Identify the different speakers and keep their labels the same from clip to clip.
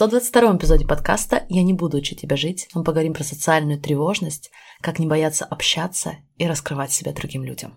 Speaker 1: 122 эпизоде подкаста «Я не буду учить тебя жить» мы поговорим про социальную тревожность, как не бояться общаться и раскрывать себя другим людям.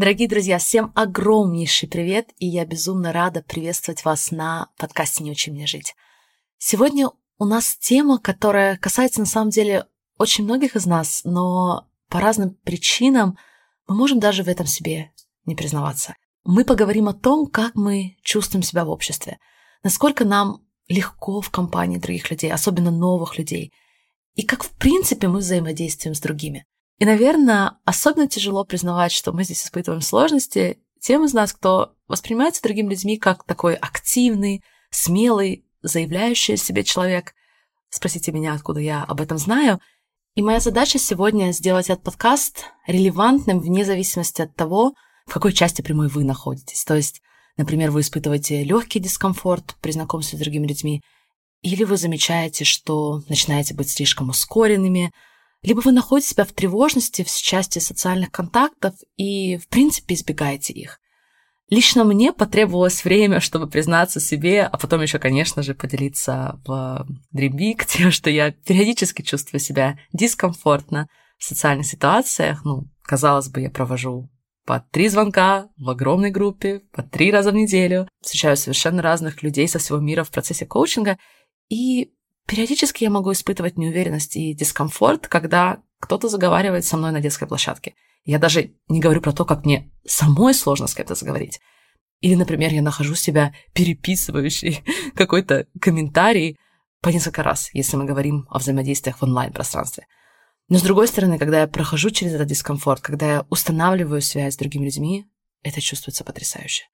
Speaker 1: Дорогие друзья, всем огромнейший привет, и я безумно рада приветствовать вас на подкасте «Не учи меня жить». Сегодня у нас тема, которая касается на самом деле очень многих из нас, но по разным причинам мы можем даже в этом себе не признаваться. Мы поговорим о том, как мы чувствуем себя в обществе, насколько нам легко в компании других людей, особенно новых людей, и как в принципе мы взаимодействуем с другими. И, наверное, особенно тяжело признавать, что мы здесь испытываем сложности тем из нас, кто воспринимается другими людьми как такой активный, смелый, заявляющий о себе человек. Спросите меня, откуда я об этом знаю. И моя задача сегодня сделать этот подкаст релевантным вне зависимости от того, в какой части прямой вы находитесь. То есть, например, вы испытываете легкий дискомфорт при знакомстве с другими людьми, или вы замечаете, что начинаете быть слишком ускоренными, либо вы находите себя в тревожности в части социальных контактов и, в принципе, избегаете их. Лично мне потребовалось время, чтобы признаться себе, а потом еще, конечно же, поделиться в Dream тем, что я периодически чувствую себя дискомфортно в социальных ситуациях. Ну, казалось бы, я провожу по три звонка в огромной группе, по три раза в неделю, встречаю совершенно разных людей со всего мира в процессе коучинга, и Периодически я могу испытывать неуверенность и дискомфорт, когда кто-то заговаривает со мной на детской площадке. Я даже не говорю про то, как мне самой сложно с кем-то заговорить. Или, например, я нахожу себя переписывающий какой-то комментарий по несколько раз, если мы говорим о взаимодействиях в онлайн-пространстве. Но с другой стороны, когда я прохожу через этот дискомфорт, когда я устанавливаю связь с другими людьми, это чувствуется потрясающе.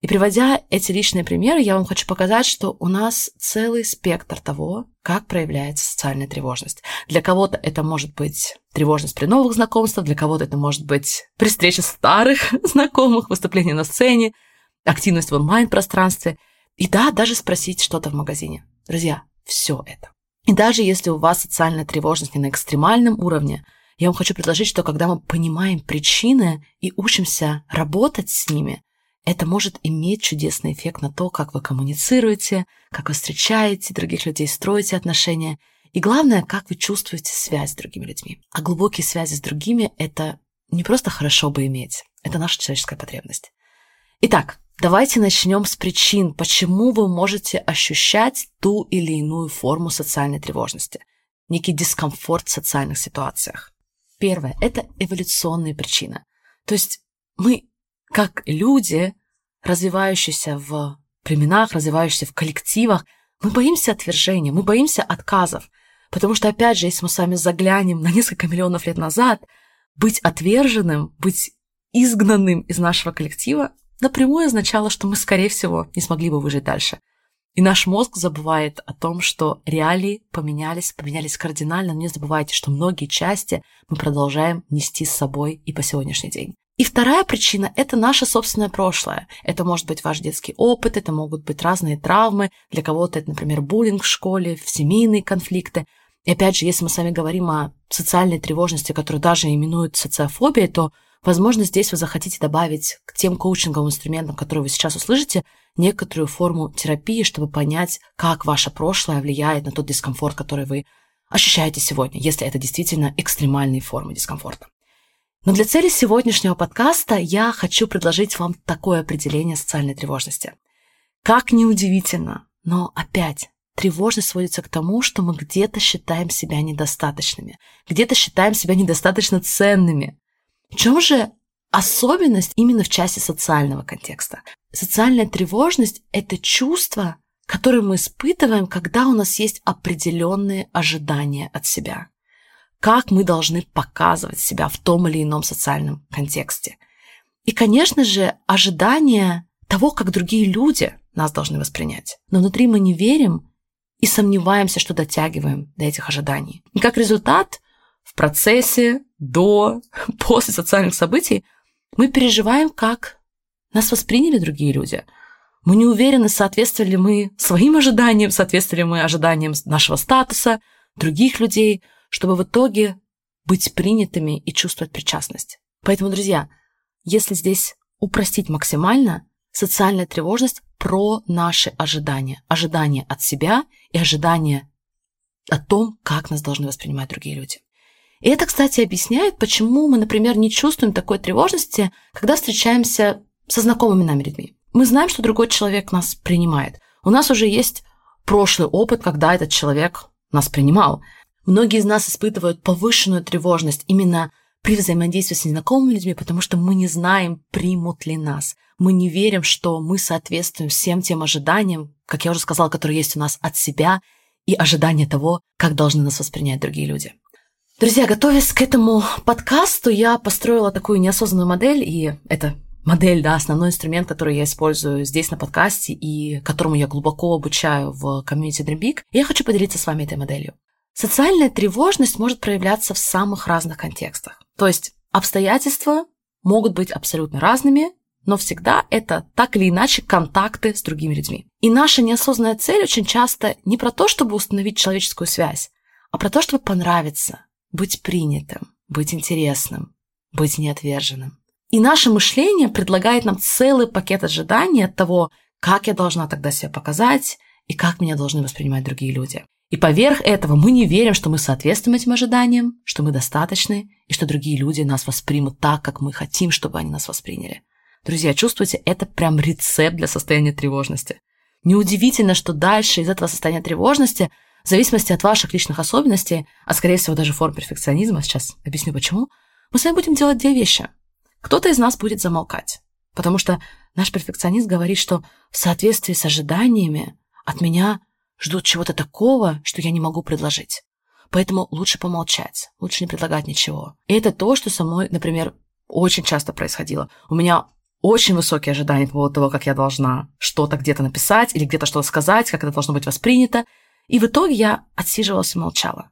Speaker 1: И приводя эти личные примеры, я вам хочу показать, что у нас целый спектр того, как проявляется социальная тревожность. Для кого-то это может быть тревожность при новых знакомствах, для кого-то это может быть при встрече старых знакомых, выступление на сцене, активность в онлайн-пространстве. И да, даже спросить что-то в магазине. Друзья, все это. И даже если у вас социальная тревожность не на экстремальном уровне, я вам хочу предложить, что когда мы понимаем причины и учимся работать с ними, это может иметь чудесный эффект на то, как вы коммуницируете, как вы встречаете других людей, строите отношения. И главное, как вы чувствуете связь с другими людьми. А глубокие связи с другими – это не просто хорошо бы иметь, это наша человеческая потребность. Итак, давайте начнем с причин, почему вы можете ощущать ту или иную форму социальной тревожности, некий дискомфорт в социальных ситуациях. Первое – это эволюционные причины. То есть мы как люди, развивающиеся в племенах, развивающиеся в коллективах, мы боимся отвержения, мы боимся отказов. Потому что, опять же, если мы с вами заглянем на несколько миллионов лет назад, быть отверженным, быть изгнанным из нашего коллектива напрямую означало, что мы, скорее всего, не смогли бы выжить дальше. И наш мозг забывает о том, что реалии поменялись, поменялись кардинально, но не забывайте, что многие части мы продолжаем нести с собой и по сегодняшний день. И вторая причина – это наше собственное прошлое. Это может быть ваш детский опыт, это могут быть разные травмы. Для кого-то это, например, буллинг в школе, семейные конфликты. И опять же, если мы с вами говорим о социальной тревожности, которую даже именуют социофобией, то, возможно, здесь вы захотите добавить к тем коучинговым инструментам, которые вы сейчас услышите, некоторую форму терапии, чтобы понять, как ваше прошлое влияет на тот дискомфорт, который вы ощущаете сегодня, если это действительно экстремальные формы дискомфорта. Но для цели сегодняшнего подкаста я хочу предложить вам такое определение социальной тревожности. Как ни удивительно, но опять тревожность сводится к тому, что мы где-то считаем себя недостаточными, где-то считаем себя недостаточно ценными. В чем же особенность именно в части социального контекста? Социальная тревожность – это чувство, которое мы испытываем, когда у нас есть определенные ожидания от себя как мы должны показывать себя в том или ином социальном контексте. И, конечно же, ожидание того, как другие люди нас должны воспринять. Но внутри мы не верим и сомневаемся, что дотягиваем до этих ожиданий. И как результат, в процессе, до, после социальных событий, мы переживаем, как нас восприняли другие люди. Мы не уверены, соответствовали мы своим ожиданиям, соответствовали мы ожиданиям нашего статуса, других людей, чтобы в итоге быть принятыми и чувствовать причастность. Поэтому, друзья, если здесь упростить максимально, социальная тревожность про наши ожидания. Ожидания от себя и ожидания о том, как нас должны воспринимать другие люди. И это, кстати, объясняет, почему мы, например, не чувствуем такой тревожности, когда встречаемся со знакомыми нами людьми. Мы знаем, что другой человек нас принимает. У нас уже есть прошлый опыт, когда этот человек нас принимал. Многие из нас испытывают повышенную тревожность именно при взаимодействии с незнакомыми людьми, потому что мы не знаем, примут ли нас. Мы не верим, что мы соответствуем всем тем ожиданиям, как я уже сказала, которые есть у нас от себя и ожидания того, как должны нас воспринять другие люди. Друзья, готовясь к этому подкасту, я построила такую неосознанную модель, и это модель, да, основной инструмент, который я использую здесь на подкасте и которому я глубоко обучаю в комьюнити Dream Big. И я хочу поделиться с вами этой моделью. Социальная тревожность может проявляться в самых разных контекстах. То есть обстоятельства могут быть абсолютно разными, но всегда это так или иначе контакты с другими людьми. И наша неосознанная цель очень часто не про то, чтобы установить человеческую связь, а про то, чтобы понравиться, быть принятым, быть интересным, быть неотверженным. И наше мышление предлагает нам целый пакет ожиданий от того, как я должна тогда себя показать и как меня должны воспринимать другие люди. И поверх этого мы не верим, что мы соответствуем этим ожиданиям, что мы достаточны, и что другие люди нас воспримут так, как мы хотим, чтобы они нас восприняли. Друзья, чувствуете, это прям рецепт для состояния тревожности. Неудивительно, что дальше из этого состояния тревожности, в зависимости от ваших личных особенностей, а скорее всего даже форм перфекционизма, сейчас объясню почему, мы с вами будем делать две вещи. Кто-то из нас будет замолкать, потому что наш перфекционист говорит, что в соответствии с ожиданиями от меня ждут чего-то такого, что я не могу предложить. Поэтому лучше помолчать, лучше не предлагать ничего. И это то, что со мной, например, очень часто происходило. У меня очень высокие ожидания по поводу того, как я должна что-то где-то написать или где-то что-то сказать, как это должно быть воспринято. И в итоге я отсиживалась и молчала.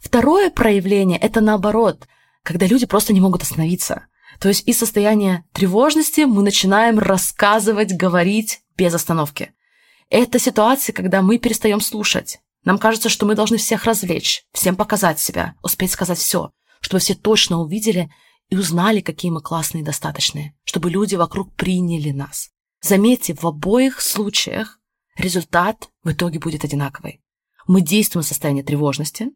Speaker 1: Второе проявление – это наоборот, когда люди просто не могут остановиться. То есть из состояния тревожности мы начинаем рассказывать, говорить без остановки. Это ситуация, когда мы перестаем слушать. Нам кажется, что мы должны всех развлечь, всем показать себя, успеть сказать все, чтобы все точно увидели и узнали, какие мы классные и достаточные, чтобы люди вокруг приняли нас. Заметьте, в обоих случаях результат в итоге будет одинаковый. Мы действуем в состоянии тревожности,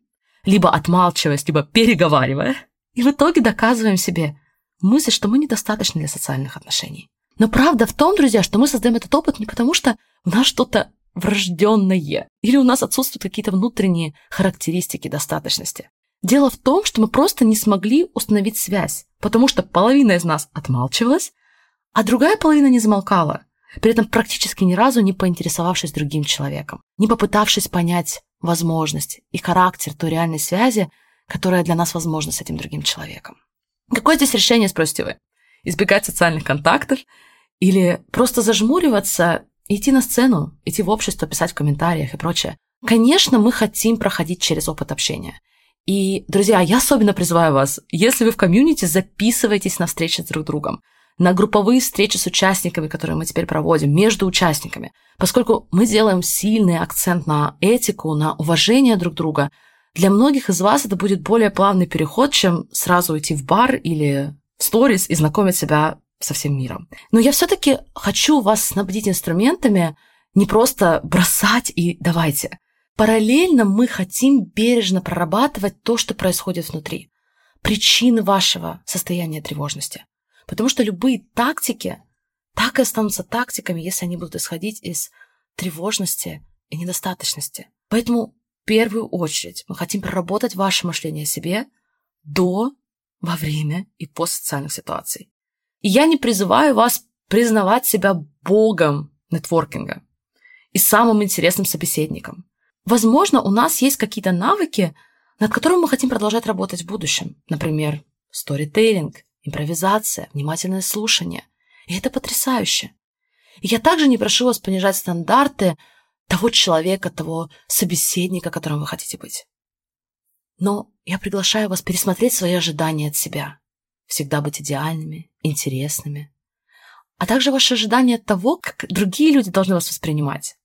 Speaker 1: либо отмалчиваясь, либо переговаривая, и в итоге доказываем себе мысль, что мы недостаточны для социальных отношений. Но правда в том, друзья, что мы создаем этот опыт не потому, что у нас что-то врожденное, или у нас отсутствуют какие-то внутренние характеристики достаточности. Дело в том, что мы просто не смогли установить связь, потому что половина из нас отмалчивалась, а другая половина не замолкала, при этом практически ни разу не поинтересовавшись другим человеком, не попытавшись понять возможность и характер той реальной связи, которая для нас возможна с этим другим человеком. Какое здесь решение, спросите вы? Избегать социальных контактов или просто зажмуриваться идти на сцену, идти в общество, писать в комментариях и прочее. Конечно, мы хотим проходить через опыт общения. И, друзья, я особенно призываю вас, если вы в комьюнити, записывайтесь на встречи с друг другом, на групповые встречи с участниками, которые мы теперь проводим, между участниками. Поскольку мы делаем сильный акцент на этику, на уважение друг друга, для многих из вас это будет более плавный переход, чем сразу идти в бар или в сторис и знакомить себя со всем миром. Но я все-таки хочу вас снабдить инструментами, не просто бросать и давайте. Параллельно мы хотим бережно прорабатывать то, что происходит внутри. Причины вашего состояния тревожности. Потому что любые тактики так и останутся тактиками, если они будут исходить из тревожности и недостаточности. Поэтому в первую очередь мы хотим проработать ваше мышление о себе до, во время и после социальных ситуаций. И я не призываю вас признавать себя богом нетворкинга и самым интересным собеседником. Возможно, у нас есть какие-то навыки, над которыми мы хотим продолжать работать в будущем. Например, сторителлинг, импровизация, внимательное слушание. И это потрясающе. И я также не прошу вас понижать стандарты того человека, того собеседника, которым вы хотите быть. Но я приглашаю вас пересмотреть свои ожидания от себя. Всегда быть идеальными, интересными. А также ваши ожидания от того, как другие люди должны вас воспринимать.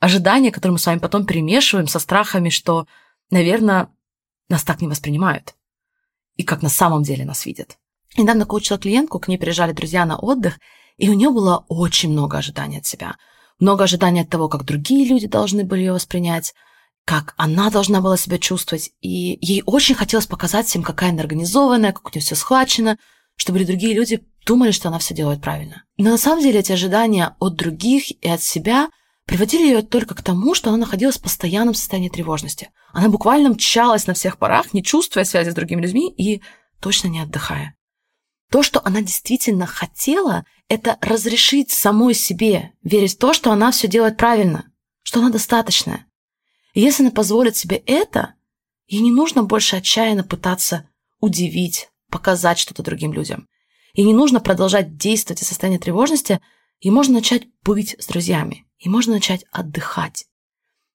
Speaker 1: Ожидания, которые мы с вами потом перемешиваем со страхами, что, наверное, нас так не воспринимают. И как на самом деле нас видят. Недавно коучила клиентку, к ней приезжали друзья на отдых, и у нее было очень много ожиданий от себя. Много ожиданий от того, как другие люди должны были ее воспринять, как она должна была себя чувствовать. И ей очень хотелось показать всем, какая она организованная, как у нее все схвачено, чтобы другие люди думали, что она все делает правильно. Но на самом деле эти ожидания от других и от себя приводили ее только к тому, что она находилась в постоянном состоянии тревожности. Она буквально мчалась на всех парах, не чувствуя связи с другими людьми и точно не отдыхая. То, что она действительно хотела, это разрешить самой себе верить в то, что она все делает правильно, что она достаточная. И если она позволит себе это, ей не нужно больше отчаянно пытаться удивить, показать что-то другим людям. Ей не нужно продолжать действовать из состояния тревожности, ей можно начать быть с друзьями, и можно начать отдыхать.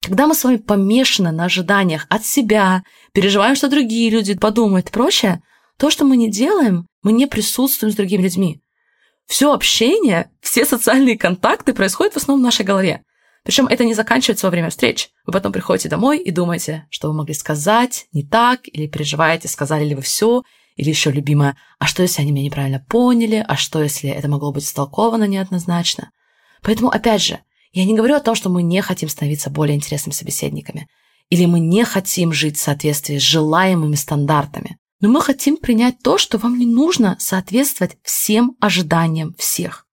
Speaker 1: Когда мы с вами помешаны на ожиданиях от себя, переживаем, что другие люди подумают и прочее, то, что мы не делаем, мы не присутствуем с другими людьми. Все общение, все социальные контакты происходят в основном в нашей голове. Причем это не заканчивается во время встреч. Вы потом приходите домой и думаете, что вы могли сказать не так, или переживаете, сказали ли вы все, или еще любимое, а что, если они меня неправильно поняли, а что, если это могло быть истолковано неоднозначно. Поэтому, опять же, я не говорю о том, что мы не хотим становиться более интересными собеседниками, или мы не хотим жить в соответствии с желаемыми стандартами. Но мы хотим принять то, что вам не нужно соответствовать всем ожиданиям всех.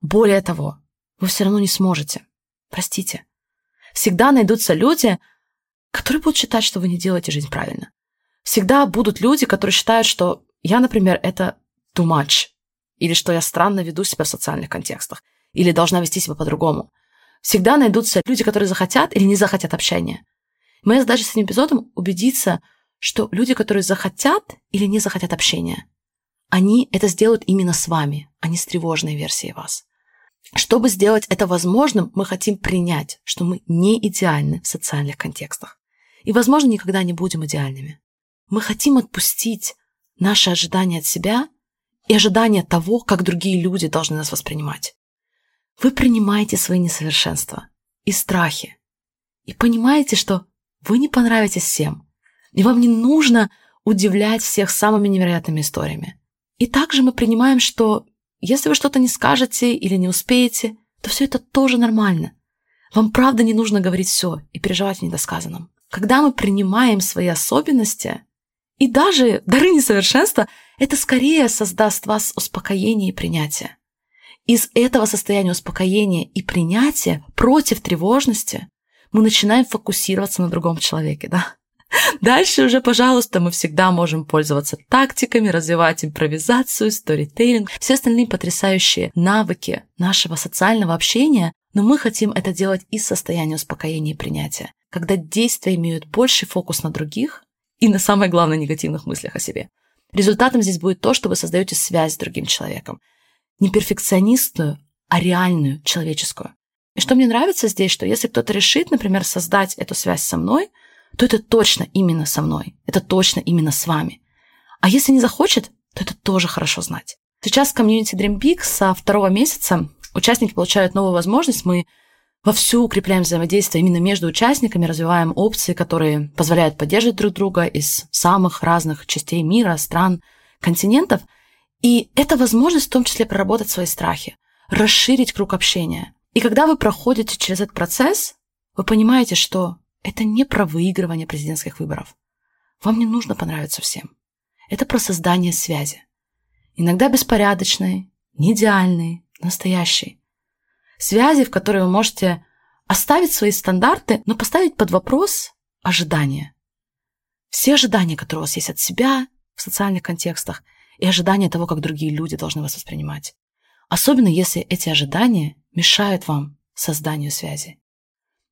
Speaker 1: Более того, вы все равно не сможете. Простите. Всегда найдутся люди, которые будут считать, что вы не делаете жизнь правильно. Всегда будут люди, которые считают, что я, например, это too much, или что я странно веду себя в социальных контекстах, или должна вести себя по-другому. Всегда найдутся люди, которые захотят или не захотят общения. Моя задача с этим эпизодом убедиться, что люди, которые захотят или не захотят общения, они это сделают именно с вами, а не с тревожной версией вас. Чтобы сделать это возможным, мы хотим принять, что мы не идеальны в социальных контекстах. И, возможно, никогда не будем идеальными. Мы хотим отпустить наши ожидания от себя и ожидания того, как другие люди должны нас воспринимать. Вы принимаете свои несовершенства и страхи, и понимаете, что вы не понравитесь всем, и вам не нужно удивлять всех самыми невероятными историями. И также мы принимаем, что если вы что-то не скажете или не успеете, то все это тоже нормально. Вам правда не нужно говорить все и переживать о недосказанном. Когда мы принимаем свои особенности и даже дары несовершенства, это скорее создаст в вас успокоение и принятие из этого состояния успокоения и принятия против тревожности мы начинаем фокусироваться на другом человеке, да? Дальше уже, пожалуйста, мы всегда можем пользоваться тактиками, развивать импровизацию, сторитейлинг, все остальные потрясающие навыки нашего социального общения, но мы хотим это делать из состояния успокоения и принятия, когда действия имеют больший фокус на других и на самое главное негативных мыслях о себе. Результатом здесь будет то, что вы создаете связь с другим человеком не перфекционистную, а реальную, человеческую. И что мне нравится здесь, что если кто-то решит, например, создать эту связь со мной, то это точно именно со мной, это точно именно с вами. А если не захочет, то это тоже хорошо знать. Сейчас в комьюнити Dream Big со второго месяца участники получают новую возможность. Мы вовсю укрепляем взаимодействие именно между участниками, развиваем опции, которые позволяют поддерживать друг друга из самых разных частей мира, стран, континентов – и это возможность в том числе проработать свои страхи, расширить круг общения. И когда вы проходите через этот процесс, вы понимаете, что это не про выигрывание президентских выборов. Вам не нужно понравиться всем. Это про создание связи. Иногда беспорядочной, не идеальной, настоящей. Связи, в которой вы можете оставить свои стандарты, но поставить под вопрос ожидания. Все ожидания, которые у вас есть от себя в социальных контекстах – и ожидания того, как другие люди должны вас воспринимать. Особенно если эти ожидания мешают вам созданию связи.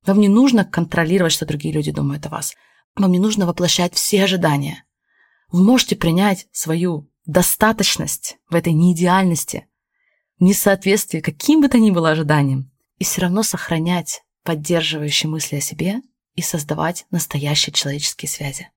Speaker 1: Вам не нужно контролировать, что другие люди думают о вас. Вам не нужно воплощать все ожидания. Вы можете принять свою достаточность в этой неидеальности, несоответствии каким бы то ни было ожиданием, и все равно сохранять поддерживающие мысли о себе и создавать настоящие человеческие связи.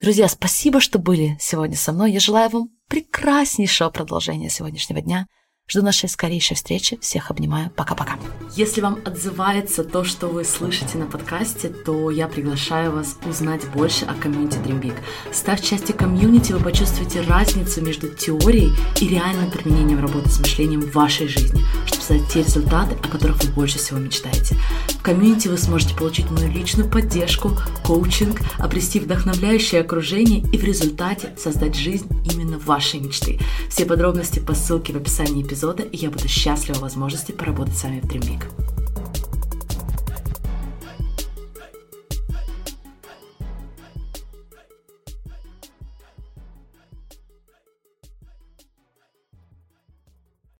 Speaker 1: Друзья, спасибо, что были сегодня со мной. Я желаю вам прекраснейшего продолжения сегодняшнего дня. Жду нашей скорейшей встречи. Всех обнимаю. Пока-пока. Если вам отзывается то, что вы слышите на подкасте, то я приглашаю вас узнать больше о комьюнити Dream Big. Став частью комьюнити, вы почувствуете разницу между теорией и реальным применением работы с мышлением в вашей жизни, чтобы создать те результаты, о которых вы больше всего мечтаете. В комьюнити вы сможете получить мою личную поддержку, коучинг, обрести вдохновляющее окружение и в результате создать жизнь именно вашей мечты. Все подробности по ссылке в описании эпизода и я буду счастлива возможности поработать с вами в Dream Big.